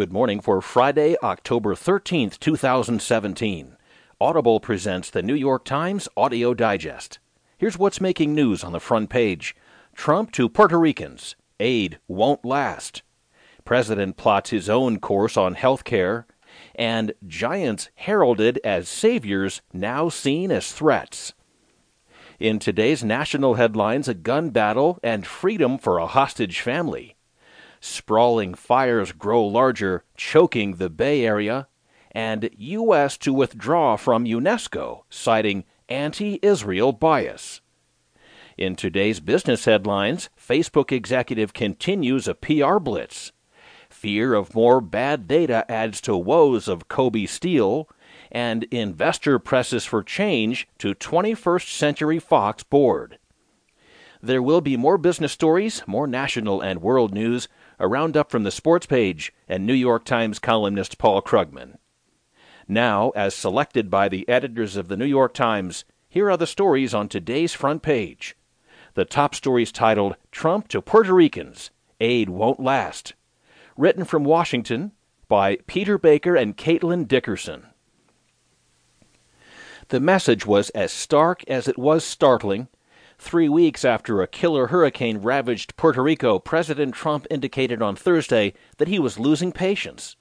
Good morning for Friday, October 13th, 2017. Audible presents the New York Times Audio Digest. Here's what's making news on the front page Trump to Puerto Ricans. Aid won't last. President plots his own course on health care. And giants heralded as saviors now seen as threats. In today's national headlines, a gun battle and freedom for a hostage family. Sprawling fires grow larger, choking the Bay Area, and U.S. to withdraw from UNESCO, citing anti Israel bias. In today's business headlines, Facebook executive continues a PR blitz. Fear of more bad data adds to woes of Kobe Steel, and investor presses for change to 21st Century Fox board. There will be more business stories, more national and world news, a roundup from the sports page, and New York Times columnist Paul Krugman. Now, as selected by the editors of the New York Times, here are the stories on today's front page. The top stories titled Trump to Puerto Ricans Aid Won't Last. Written from Washington by Peter Baker and Caitlin Dickerson. The message was as stark as it was startling Three weeks after a killer hurricane ravaged Puerto Rico, President Trump indicated on Thursday that he was losing patience.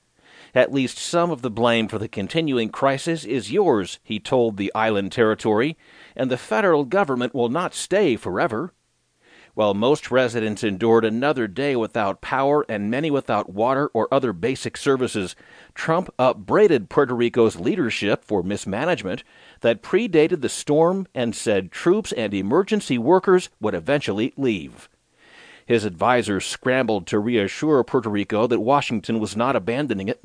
At least some of the blame for the continuing crisis is yours, he told the island territory, and the federal government will not stay forever. While most residents endured another day without power and many without water or other basic services, Trump upbraided Puerto Rico's leadership for mismanagement that predated the storm and said troops and emergency workers would eventually leave. His advisers scrambled to reassure Puerto Rico that Washington was not abandoning it.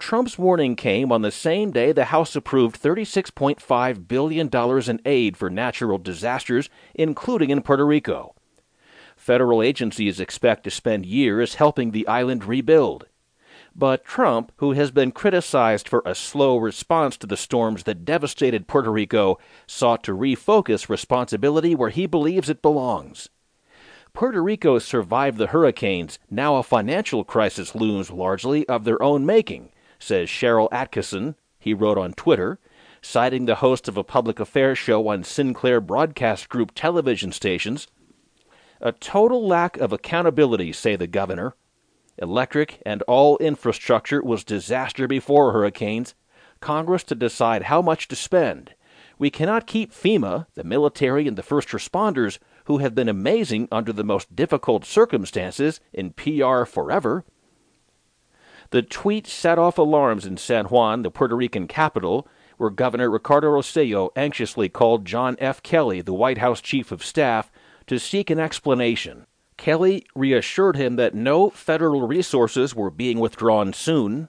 Trump's warning came on the same day the House approved $36.5 billion in aid for natural disasters, including in Puerto Rico. Federal agencies expect to spend years helping the island rebuild. But Trump, who has been criticized for a slow response to the storms that devastated Puerto Rico, sought to refocus responsibility where he believes it belongs. Puerto Rico survived the hurricanes. Now a financial crisis looms largely of their own making, says Sharyl Attkisson, he wrote on Twitter, citing the host of a public affairs show on Sinclair Broadcast Group television stations a total lack of accountability, say the governor. Electric and all infrastructure was disaster before hurricanes. Congress to decide how much to spend. We cannot keep FEMA, the military, and the first responders, who have been amazing under the most difficult circumstances, in PR forever. The tweet set off alarms in San Juan, the Puerto Rican capital, where Governor Ricardo Rosselló anxiously called John F. Kelly, the White House chief of staff, to seek an explanation. Kelly reassured him that no federal resources were being withdrawn soon.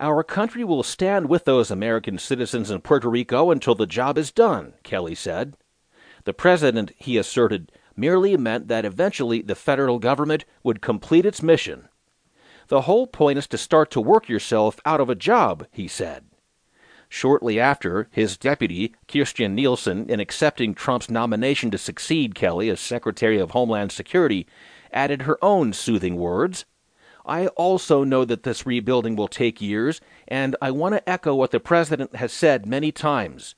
Our country will stand with those American citizens in Puerto Rico until the job is done, Kelly said. The president, he asserted, merely meant that eventually the federal government would complete its mission. The whole point is to start to work yourself out of a job, he said. Shortly after, his deputy, Kirstjen Nielsen, in accepting Trump's nomination to succeed Kelly as Secretary of Homeland Security, added her own soothing words. I also know that this rebuilding will take years, and I want to echo what the President has said many times.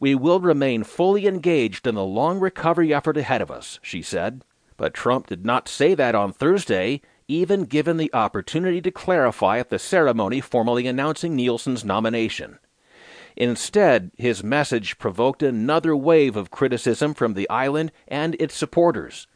We will remain fully engaged in the long recovery effort ahead of us, she said. But Trump did not say that on Thursday, even given the opportunity to clarify at the ceremony formally announcing Nielsen's nomination. Instead, his message provoked another wave of criticism from the island and its supporters.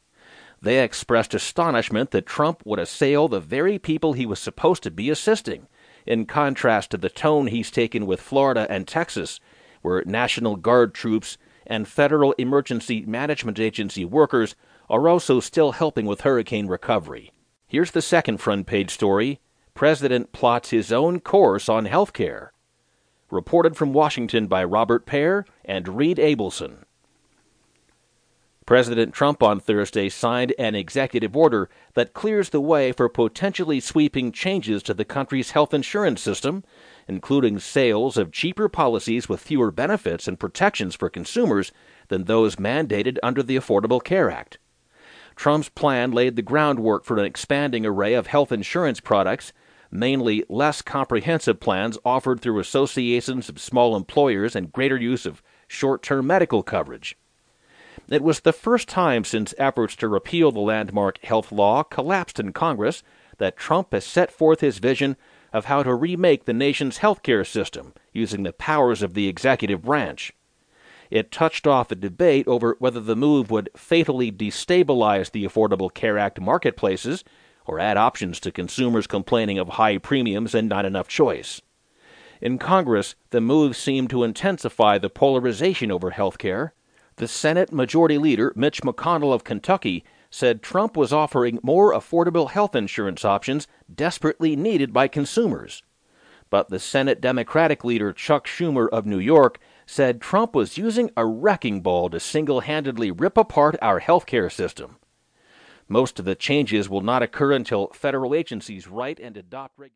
They expressed astonishment that Trump would assail the very people he was supposed to be assisting, in contrast to the tone he's taken with Florida and Texas, where National Guard troops and Federal Emergency Management Agency workers are also still helping with hurricane recovery. Here's the second front page story President plots his own course on health care. Reported from Washington by Robert Pear and Reed Abelson. President Trump on Thursday signed an executive order that clears the way for potentially sweeping changes to the country's health insurance system, including sales of cheaper policies with fewer benefits and protections for consumers than those mandated under the Affordable Care Act. Trump's plan laid the groundwork for an expanding array of health insurance products mainly less comprehensive plans offered through associations of small employers and greater use of short term medical coverage. It was the first time since efforts to repeal the landmark health law collapsed in Congress that Trump has set forth his vision of how to remake the nation's healthcare system using the powers of the executive branch. It touched off a debate over whether the move would fatally destabilize the Affordable Care Act marketplaces or add options to consumers complaining of high premiums and not enough choice. In Congress, the move seemed to intensify the polarization over health care. The Senate Majority Leader Mitch McConnell of Kentucky said Trump was offering more affordable health insurance options desperately needed by consumers. But the Senate Democratic leader Chuck Schumer of New York said Trump was using a wrecking ball to single handedly rip apart our healthcare system. Most of the changes will not occur until federal agencies write and adopt regulations.